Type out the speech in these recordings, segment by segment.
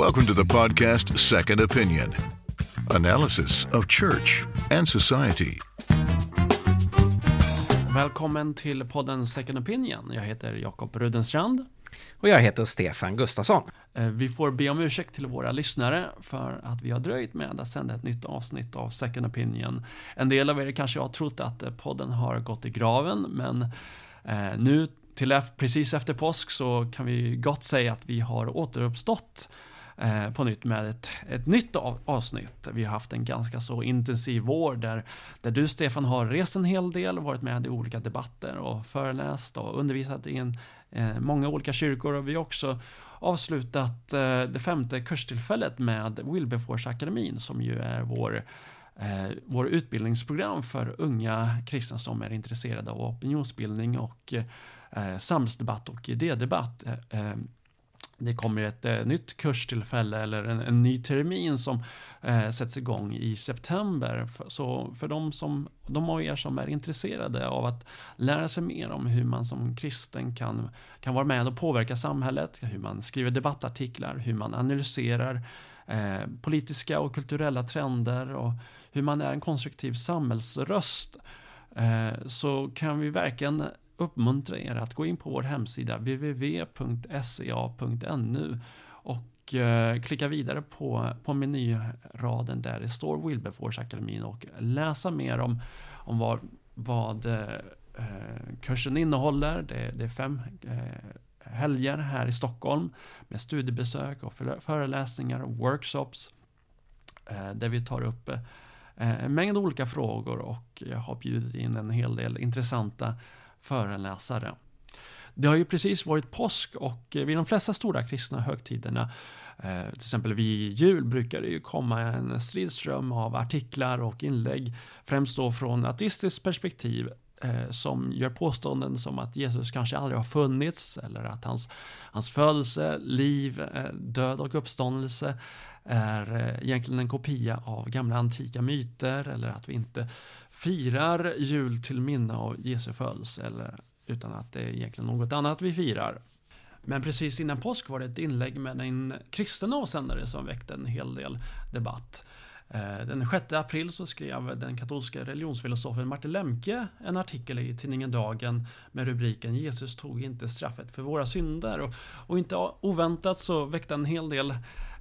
Welcome to the podcast Second Opinion analysis of church and society. Välkommen till podden Second Opinion. Jag heter Jakob Rudenstrand. Och jag heter Stefan Gustafsson. Eh, Vi får be om ursäkt till våra lyssnare för att vi har dröjt med att sända ett nytt avsnitt av Second Opinion. En del av er kanske har trott att eh, podden har gått i graven, men eh, nu till precis efter påsk så kan vi gott säga att vi har återuppstått eh, på nytt med ett, ett nytt av, avsnitt. Vi har haft en ganska så intensiv vår där, där du Stefan har rest en hel del, varit med i olika debatter och föreläst och undervisat i en, eh, många olika kyrkor och vi har också avslutat eh, det femte kurstillfället med Wilberforce-akademin som ju är vår eh, vår utbildningsprogram för unga kristna som är intresserade av opinionsbildning och eh, samhällsdebatt och idédebatt. Eh, eh, det kommer ett eh, nytt kurstillfälle eller en, en ny termin som eh, sätts igång i september. För, så för de, som, de av er som är intresserade av att lära sig mer om hur man som kristen kan, kan vara med och påverka samhället, hur man skriver debattartiklar, hur man analyserar eh, politiska och kulturella trender och hur man är en konstruktiv samhällsröst eh, så kan vi verkligen uppmuntra er att gå in på vår hemsida www.sea.nu och eh, klicka vidare på, på menyraden där det står Wilberforce-akademin och läsa mer om, om vad, vad eh, kursen innehåller. Det, det är fem eh, helger här i Stockholm med studiebesök och föreläsningar och workshops eh, där vi tar upp eh, en mängd olika frågor och jag har bjudit in en hel del intressanta föreläsare. Det har ju precis varit påsk och eh, vid de flesta stora kristna högtiderna, eh, till exempel vid jul, brukar det ju komma en stridström av artiklar och inlägg, främst då från ateistiskt perspektiv, eh, som gör påståenden som att Jesus kanske aldrig har funnits eller att hans, hans födelse, liv, död och uppståndelse är egentligen en kopia av gamla antika myter eller att vi inte firar jul till minne av Jesu födelse eller utan att det är egentligen något annat vi firar. Men precis innan påsk var det ett inlägg med en kristen avsändare som väckte en hel del debatt. Eh, den 6 april så skrev den katolska religionsfilosofen Martin Lemke en artikel i tidningen Dagen med rubriken Jesus tog inte straffet för våra synder och, och inte oväntat så väckte en hel del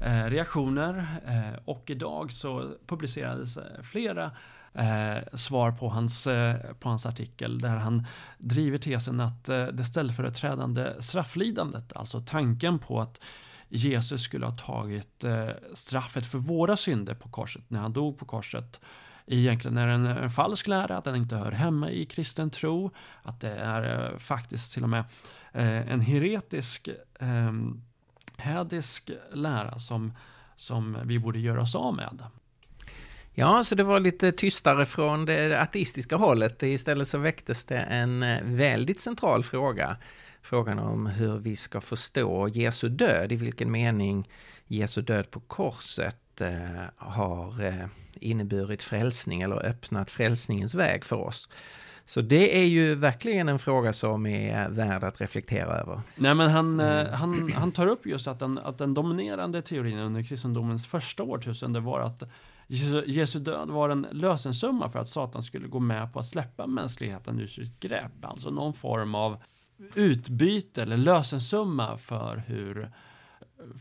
eh, reaktioner eh, och idag så publicerades eh, flera Eh, svar på hans, eh, på hans artikel där han driver tesen att eh, det ställföreträdande strafflidandet, alltså tanken på att Jesus skulle ha tagit eh, straffet för våra synder på korset när han dog på korset egentligen är en, en falsk lära, att den inte hör hemma i kristen tro, att det är eh, faktiskt till och med eh, en heretisk hädisk lära som, som vi borde göra oss av med. Ja, så det var lite tystare från det ateistiska hållet. Istället så väcktes det en eh, väldigt central fråga. Frågan om hur vi ska förstå Jesu död, i vilken mening Jesu död på korset eh, har eh, inneburit frälsning eller öppnat frälsningens väg för oss. Så det är ju verkligen en fråga som är värd att reflektera över. Nej, men han, mm. han, han tar upp just att den, att den dominerande teorin under kristendomens första årtusende var att Jesu död var en lösensumma för att Satan skulle gå med på att släppa mänskligheten ur sitt grepp. Alltså någon form av utbyte eller lösensumma för hur,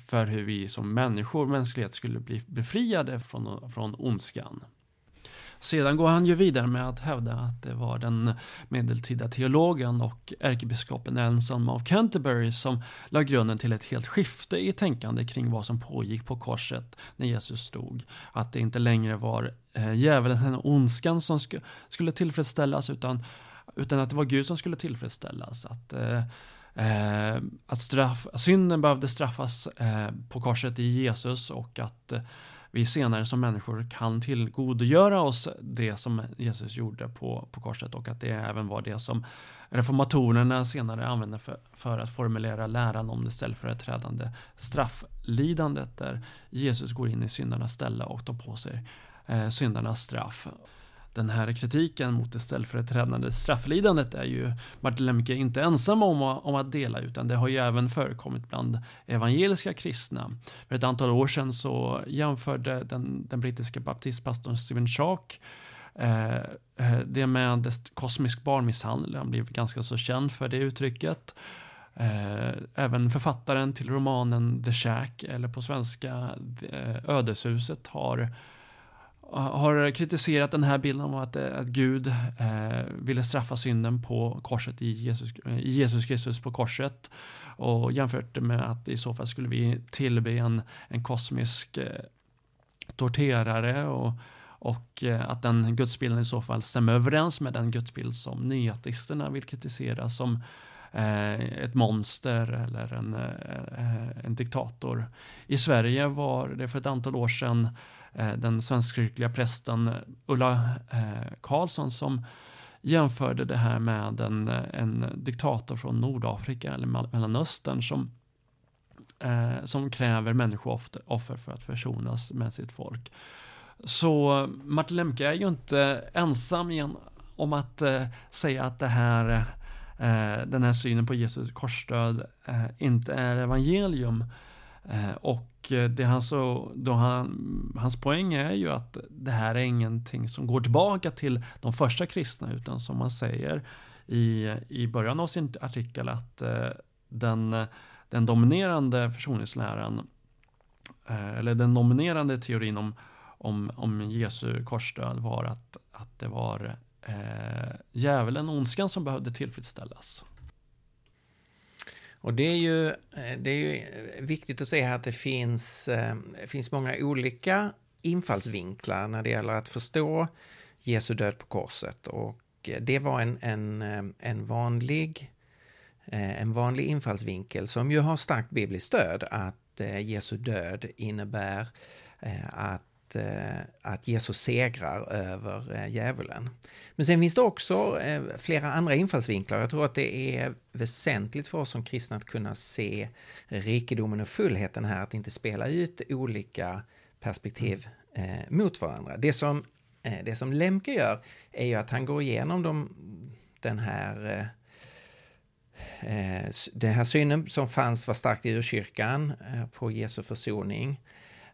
för hur vi som människor, mänsklighet, skulle bli befriade från, från ondskan. Sedan går han ju vidare med att hävda att det var den medeltida teologen och ärkebiskopen Anselm av Canterbury som la grunden till ett helt skifte i tänkande kring vad som pågick på korset när Jesus stod. Att det inte längre var eh, djävulen, den ondskan som skulle tillfredsställas utan, utan att det var Gud som skulle tillfredsställas. Att eh, Eh, att straff, synden behövde straffas eh, på korset i Jesus och att eh, vi senare som människor kan tillgodogöra oss det som Jesus gjorde på, på korset och att det även var det som reformatorerna senare använde för, för att formulera läran om det ställföreträdande strafflidandet där Jesus går in i syndarnas ställe och tar på sig eh, syndarnas straff den här kritiken mot det ställföreträdande strafflidandet är ju Martin Lemke inte ensam om, om att dela utan det har ju även förekommit bland evangeliska kristna. För ett antal år sedan så jämförde den, den brittiska baptistpastorn Stephen Chalk eh, eh det med kosmisk barnmisshandel. Han blev ganska så känd för det uttrycket. Eh, även författaren till romanen The Shack, eller på svenska eh, Ödeshuset, har har kritiserat den här bilden om att, eh, att Gud eh, ville straffa synden på korset i Jesus, i Jesus Kristus på korset och jämfört det med att i så fall skulle vi tillbe en, en kosmisk eh, torterare och, och eh, att den gudsbilden i så fall stämmer överens med den gudsbild som nyateisterna vill kritisera som eh, ett monster eller en, eh, eh, en diktator. I Sverige var det för ett antal år sedan Eh, den svenskkyrkliga prästen eh, Ulla eh, Karlsson som jämförde det här med en, en diktator från Nordafrika eller Mellanöstern som, eh, som kräver människooffer för att försonas med sitt folk. Så Martin Lemke är ju inte ensam igen om att eh, säga att det här, eh, den här synen på Jesus korsdöd eh, inte är evangelium. Eh, och eh, det han så, då han, hans poäng är ju att det här är ingenting som går tillbaka till de första kristna utan som man säger i, i början av sin artikel att eh, den, den dominerande försoningsläran eller den dominerande teorin om, om, om Jesu korsdöd var att, att det var eh, djävulen, ondskan som behövde tillfredsställas. Och det är ju, eh, det är ju eh, viktigt att se här att det finns, det finns många olika infallsvinklar när det gäller att förstå Jesu död på korset. Och det var en, en, en, vanlig, en vanlig infallsvinkel som ju har starkt bibliskt stöd att Jesu död innebär att Eh, att Jesus segrar över eh, djävulen. Men sen finns det också eh, flera andra infallsvinklar. Jag tror att det är väsentligt för oss som kristna att kunna se rikedomen och fullheten här, att inte spela ut olika perspektiv mot varandra. Det som, det som Lemke gör är ju att han går igenom de, den här den här synen som fanns var starkt i urkyrkan på Jesu försoning.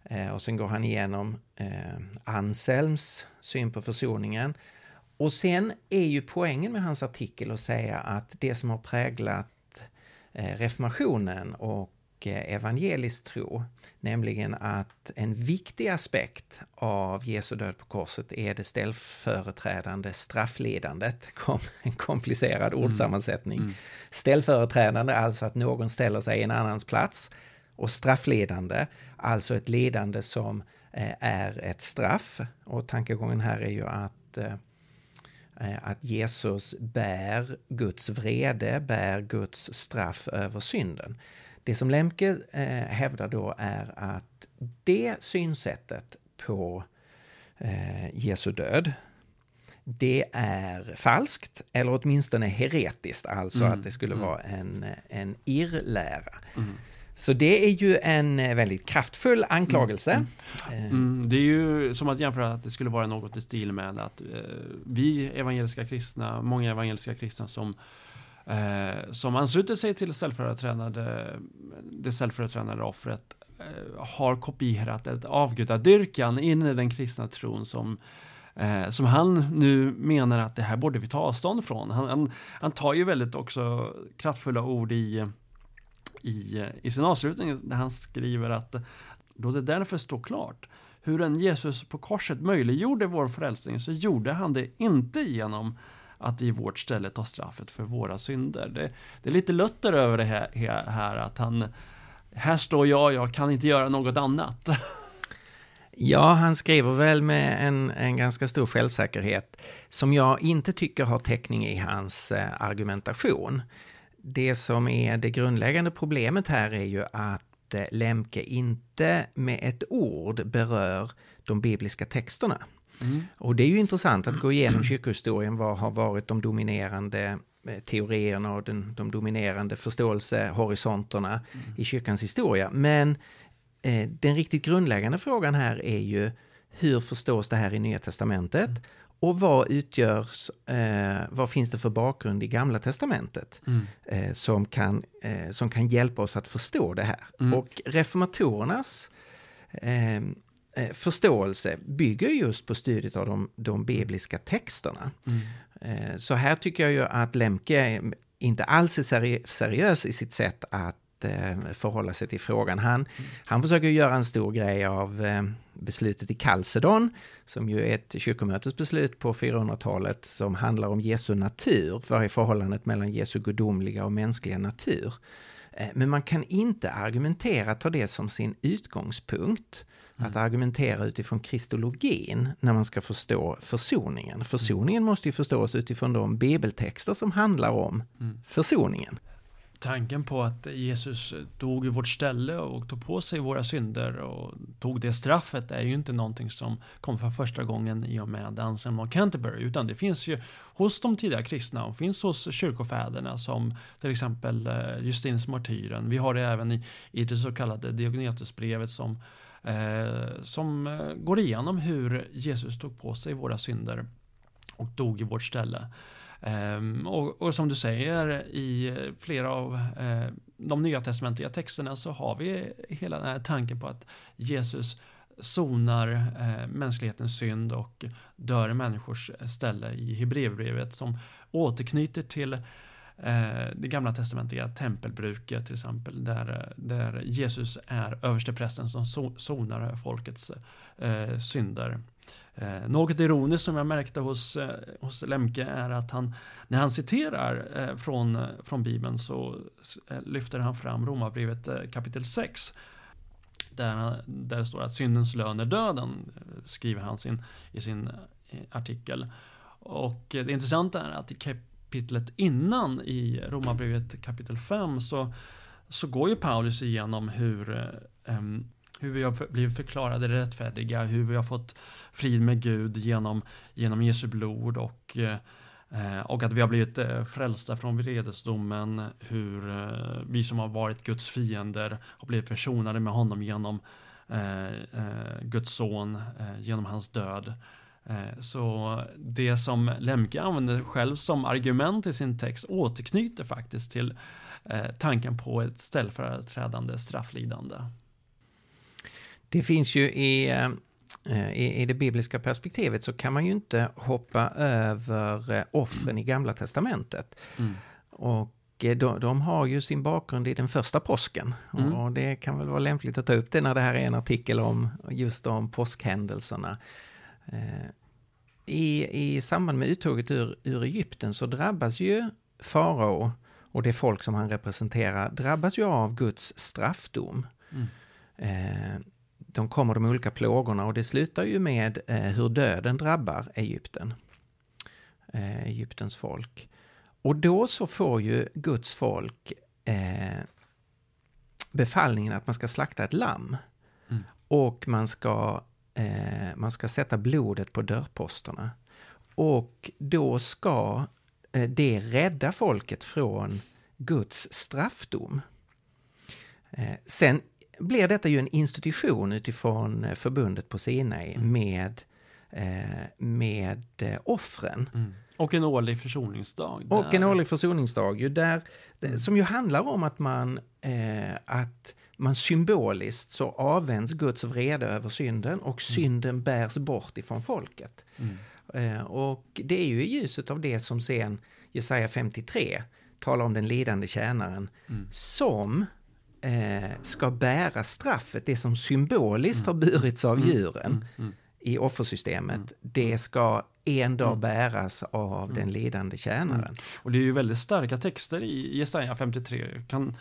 Eh, och sen går han igenom eh, Anselms syn på försoningen. Och sen är ju poängen med hans artikel att säga att det som har präglat eh, reformationen och evangelisk tro, nämligen att en viktig aspekt av Jesu död på korset är det ställföreträdande strafflidandet. En komplicerad mm. ordsammansättning. Mm. Ställföreträdande, alltså att någon ställer sig i en annans plats och straffledande, alltså ett ledande som eh, är ett straff. Och tankegången här är ju att, eh, eh, att Jesus bär Guds vrede, bär Guds straff över synden. Det som Lemke hävdar då är att det synsättet på Jesu död, det är falskt, eller åtminstone heretiskt, alltså mm. att det skulle mm. vara en, en irrlära. Mm. Så det är ju en eh, väldigt kraftfull anklagelse. Mm. Mm. Mm, det är ju som att jämföra att det skulle vara något i stil med att eh, vi evangeliska kristna, många evangeliska kristna som eh, som ansluter sig till ställföreträdande, det ställföreträdande offret eh, har kopierat ett avgudadyrkan in i den kristna tron som eh, som han nu menar att det här borde vi ta avstånd från. Han, han, han tar ju väldigt också kraftfulla ord i i, i sin avslutning där han skriver att då det därför står klart hur en Jesus på korset möjliggjorde vår frälsning så gjorde han det inte genom att i vårt ställe ta straffet för våra synder. Det, det är lite Luther över det här, här, att han här står jag, jag kan inte göra något annat. Ja, han skriver väl med en, en ganska stor självsäkerhet som jag inte tycker har täckning i hans eh, argumentation det som är det grundläggande problemet här är ju att eh, Lemke inte med ett ord berör de bibliska texterna. Mm. Och det är ju intressant att gå igenom kyrkohistorien, vad har varit de dominerande eh, teorierna och den, de dominerande förståelsehorisonterna mm. i kyrkans historia. Men eh, den riktigt grundläggande frågan här är ju hur förstås det här i Nya Testamentet? Mm. Och vad utgörs, eh, vad finns det för bakgrund i Gamla Testamentet Mm. eh, som, kan, eh, som kan hjälpa oss att förstå det här? Mm. Och reformatorernas eh, eh, förståelse bygger just på studiet av de, de bibliska texterna. Mm. Eh, Så här tycker jag ju att Lemke inte alls är seri- seriös i sitt sätt att eh, förhålla sig till frågan. Han, han försöker göra en stor grej av eh, beslutet i Kalsedon, som ju är ett kyrkomötesbeslut på 400-talet som handlar om Jesu natur, vad är förhållandet mellan Jesu gudomliga och mänskliga natur. Eh, Men man kan inte argumentera, ta det som sin utgångspunkt. Att argumentera utifrån kristologin när man ska förstå försoningen. Försoningen måste ju förstås utifrån de bibeltexter som handlar om försoningen. Tanken på att Jesus dog i vårt ställe och tog på sig våra synder och tog det straffet är ju inte någonting som kom för första gången i och med Anselm av Canterbury utan det finns ju hos de tidiga kristna och finns hos kyrkofäderna som till exempel eh, Justinus martyren. Vi har det även i, i det så kallade Diognetusbrevet som, eh, som eh, går igenom hur Jesus tog på sig våra synder och dog i vårt ställe. Ehm, och, och som du säger i flera av eh, de nya testamentliga texterna så har vi hela den här tanken på att Jesus sonar eh, mänsklighetens synd och dör i människors ställe i Hebreerbrevet som återknyter till eh, det gamla testamentliga tempelbruket till exempel där, där Jesus är översteprästen som sonar folkets eh, synder. Eh, något ironiskt som jag märkte hos, eh, hos Lemke är att han, när han citerar eh, från, eh, från Bibeln så eh, lyfter han fram Romarbrevet eh, kapitel 6. Där, han- där det står att syndens lön är döden, eh, skriver han sin, i sin eh, artikel. Och eh, det intressanta är att i kapitlet innan i Romarbrevet kapitel 5 så, så går ju Paulus igenom hur eh, hur vi har blivit förklarade rättfärdiga, hur vi har fått frid med Gud genom, genom Jesu blod och, eh, och att vi har blivit eh, frälsta från vredesdomen, hur eh, vi som har varit Guds fiender har blivit försonade med honom genom Guds son, genom hans död. Så det som Lemke använder själv som argument i sin text återknyter faktiskt till tanken på ett ställföreträdande strafflidande. Det finns ju i, eh, i, i det bibliska perspektivet så kan man ju inte hoppa över eh, offren i Gamla Testamentet. Mm. Och eh, de, de har ju sin bakgrund i den första påsken. Mm. Och det kan väl vara lämpligt att ta upp det när det här är en artikel om just de påskhändelserna. I, I samband med uttåget ur, ur Egypten så drabbas ju farao och det folk som han representerar drabbas ju av Guds straffdom. Mm. Eh, de kommer de olika plågorna och det slutar ju med eh, hur döden drabbar Egypten. Eh, Egyptens folk. Och då så får ju Guds folk eh, befallningen att man ska slakta ett lamm. Mm. Och man ska, eh, man ska sätta blodet på dörrposterna. Och då ska eh, det rädda folket från Guds straffdom. Eh, sen blir detta ju en institution utifrån eh, förbundet på Sinai Mm. med, eh, med eh, offren. Och en årlig försoningsdag. Och där- en årlig försoningsdag ju där, Mm. som ju handlar om att man, eh, att man symboliskt så avvänds Guds vrede över synden och synden bärs bort ifrån folket. Mm. Eh, och det är ju i ljuset av det som sen Jesaja 53 talar om den lidande tjänaren Mm. som eh, ska bära straffet, det som symboliskt har burits av djuren Mm. Mm. i offersystemet, det ska en dag bäras av den lidande tjänaren. Och det är ju väldigt starka texter i Jesaja 53. Vi kan,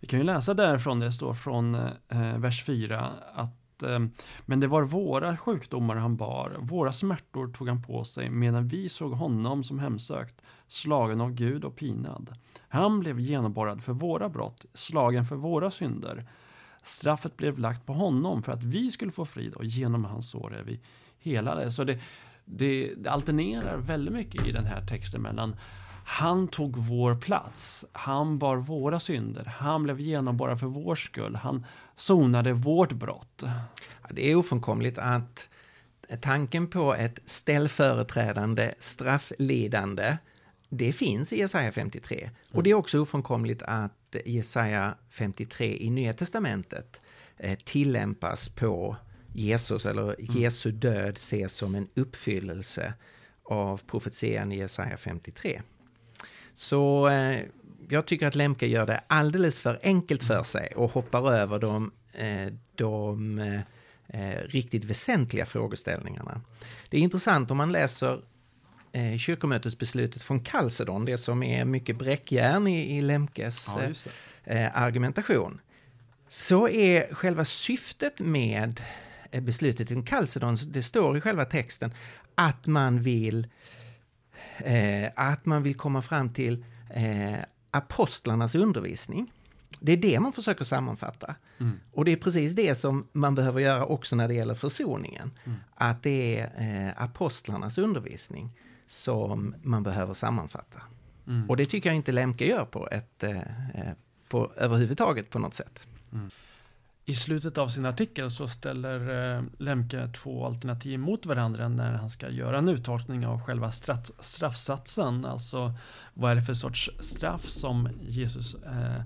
vi kan ju läsa därifrån, det står från eh, vers 4 att eh, men det var våra sjukdomar han bar, våra smärtor tog han på sig medan vi såg honom som hemsökt, slagen av Gud och pinad. Han blev genomborrad för våra brott, slagen för våra synder. Straffet blev lagt på honom för att vi skulle få frid och genom hans sår är vi helade. Så det, det, det alternerar väldigt mycket i den här texten mellan han tog vår plats, han bar våra synder, han blev genomborrad för vår skull, han sonade vårt brott. Det är ofrånkomligt att tanken på ett ställföreträdande strafflidande, det finns i Jesaja 53. Mm. Och det är också ofrånkomligt att Jesaja 53 i Nya Testamentet eh, tillämpas på Jesus, eller mm. Jesu död ses som en uppfyllelse av profetian i Jesaja 53. Så eh, jag tycker att Lemke gör det alldeles för enkelt för sig och hoppar över de, eh, de eh, eh, riktigt väsentliga frågeställningarna. Det är intressant om man läser eh, kyrkomötesbeslutet från Kalsedon, det som är mycket bräckjärn i, i Lemkes ja, eh, argumentation. Så är själva syftet med eh, beslutet i Kalsedon, det står i själva texten, att man vill eh, att man vill komma fram till eh, apostlarnas undervisning. Det är det man försöker sammanfatta. Mm. Och det är precis det som man behöver göra också när det gäller försoningen. Mm. Att det är eh, apostlarnas undervisning som man behöver sammanfatta. Mm. Och det tycker jag inte Lemke gör på ett, eh, eh på, överhuvudtaget på något sätt. Mm. I slutet av sin artikel så ställer eh, Lemke två alternativ mot varandra när han ska göra en uttolkning av själva straff, straffsatsen. Alltså vad är det för sorts straff som Jesus eh,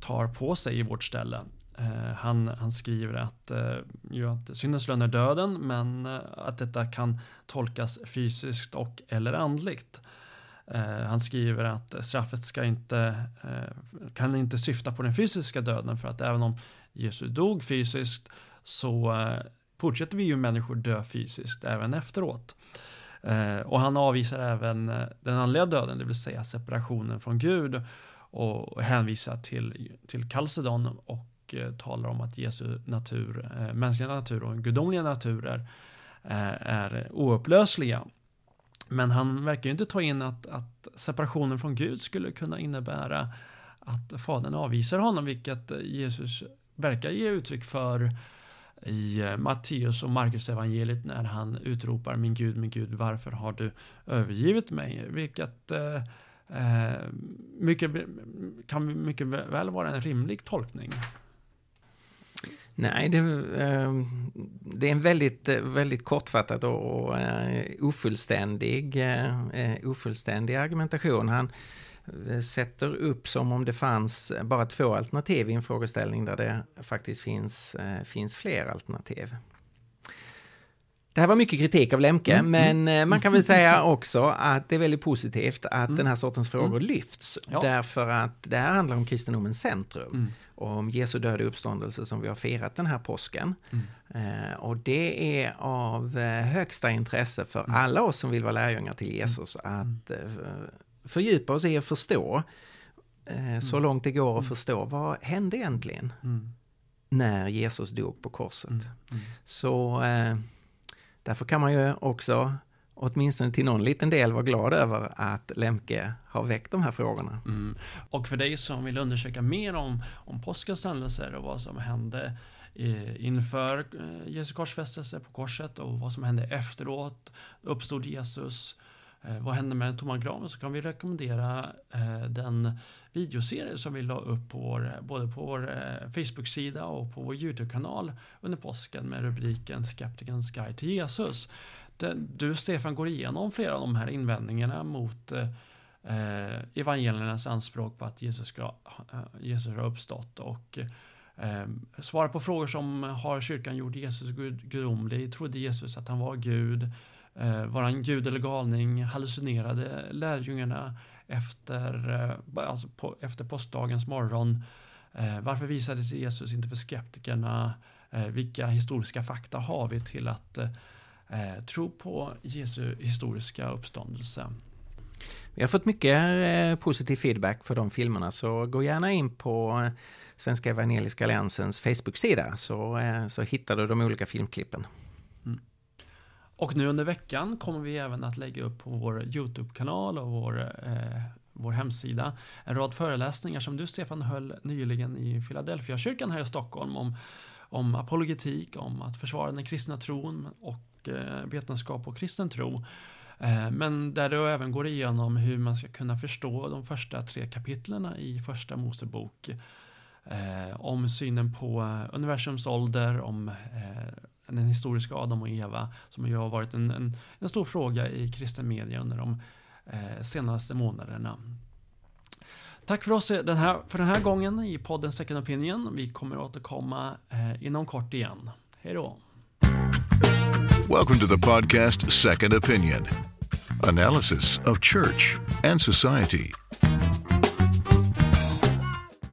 tar på sig i vårt ställe. Eh, han, han skriver att, eh, ju att syndens lön är döden men eh, att detta kan tolkas fysiskt och eller andligt. Eh, han skriver att straffet ska inte, eh, kan inte syfta på den fysiska döden för att även om Jesus dog fysiskt så fortsätter vi ju människor dö fysiskt även efteråt. Och han avvisar även den andliga döden, det vill säga separationen från Gud och hänvisar till, till Kalsedon och och eh, talar om att Jesu natur, eh, mänskliga natur och gudomliga naturer eh, är oupplösliga. Men han verkar ju inte ta in att, att separationen från Gud skulle kunna innebära att Fadern avvisar honom, vilket Jesus verkar ge uttryck för i eh, Matteus och Markus evangeliet när han utropar min Gud, min Gud, varför har du övergivit mig? Vilket Eh, eh mycket, kan mycket väl vara en rimlig tolkning. Nej, det, ehm, det, är en väldigt, väldigt kortfattad och eh, ofullständig, eh, eh, ofullständig argumentation. Han sätter upp som om det fanns bara två alternativ i en frågeställning där det faktiskt finns, finns fler alternativ. Det här var mycket kritik av Lemke, mm, men mm. Man kan väl säga också att det är väldigt positivt att mm. den här sortens frågor mm. lyfts. Ja. Därför att det här handlar om kristendomens centrum. Mm. Och om Jesu död och uppståndelse som vi har firat den här påsken. Mm. Eh, och det är av eh, högsta intresse för alla oss som vill vara lärjungar till Jesus att eh, fördjupa oss i att förstå, så långt det går att förstå, vad hände egentligen? När Jesus dog på korset. Så eh, Därför kan man ju också åtminstone till någon liten del vara glad över att Lemke har väckt de här frågorna. Mm. Och för dig som vill undersöka mer om, om påskens händelser och vad som hände eh, inför eh, Jesu korsfästelse på korset och vad som hände efteråt, uppstod Jesus, Eh, vad händer med den tomma graven så kan vi rekommendera eh, den videoserie som vi la upp på vår, eh, både på vår Facebook-sida och på vår YouTube-kanal under påsken med rubriken Skeptikens guide till Jesus. Du Stefan går igenom flera av de här invändningarna mot eh, evangeliernas anspråk på att Jesus, ska, Jesus har uppstått och eh, svarar på frågor som har kyrkan gjort Jesus gudomlig? Trodde Jesus att han var Gud? Eh, var han gud eller galning? Hallucinerade lärjungarna efter, eh, alltså på, efter påskdagens morgon? Eh, varför visade sig Jesus inte för skeptikerna? Eh, vilka historiska fakta har vi till att eh, tro på Jesu historiska uppståndelse? Vi har fått mycket eh, positiv feedback för de filmerna så gå gärna in på eh, Svenska Evangeliska Alliansens Facebook-sida så, eh, så hittar du de olika filmklippen. Och nu under veckan kommer vi även att lägga upp på vår YouTube-kanal och vår, eh, vår hemsida en rad föreläsningar som du Stefan höll nyligen i Philadelphia kyrkan här i Stockholm om, om apologetik, om att försvara den kristna tron och eh, vetenskap och kristen tro. Eh, men där du även går igenom hur man ska kunna förstå de första tre kapitlen i första Mosebok. Eh, om synen på eh, universums ålder, om eh, den historiska Adam och Eva som ju har varit en, en, en stor fråga i kristen media under de eh, senaste månaderna. Tack för oss eh, den här, för den här gången i podden Second Opinion. Vi kommer återkomma eh, inom kort igen. Hej då! Welcome to the podcast Second Opinion analysis of church and society.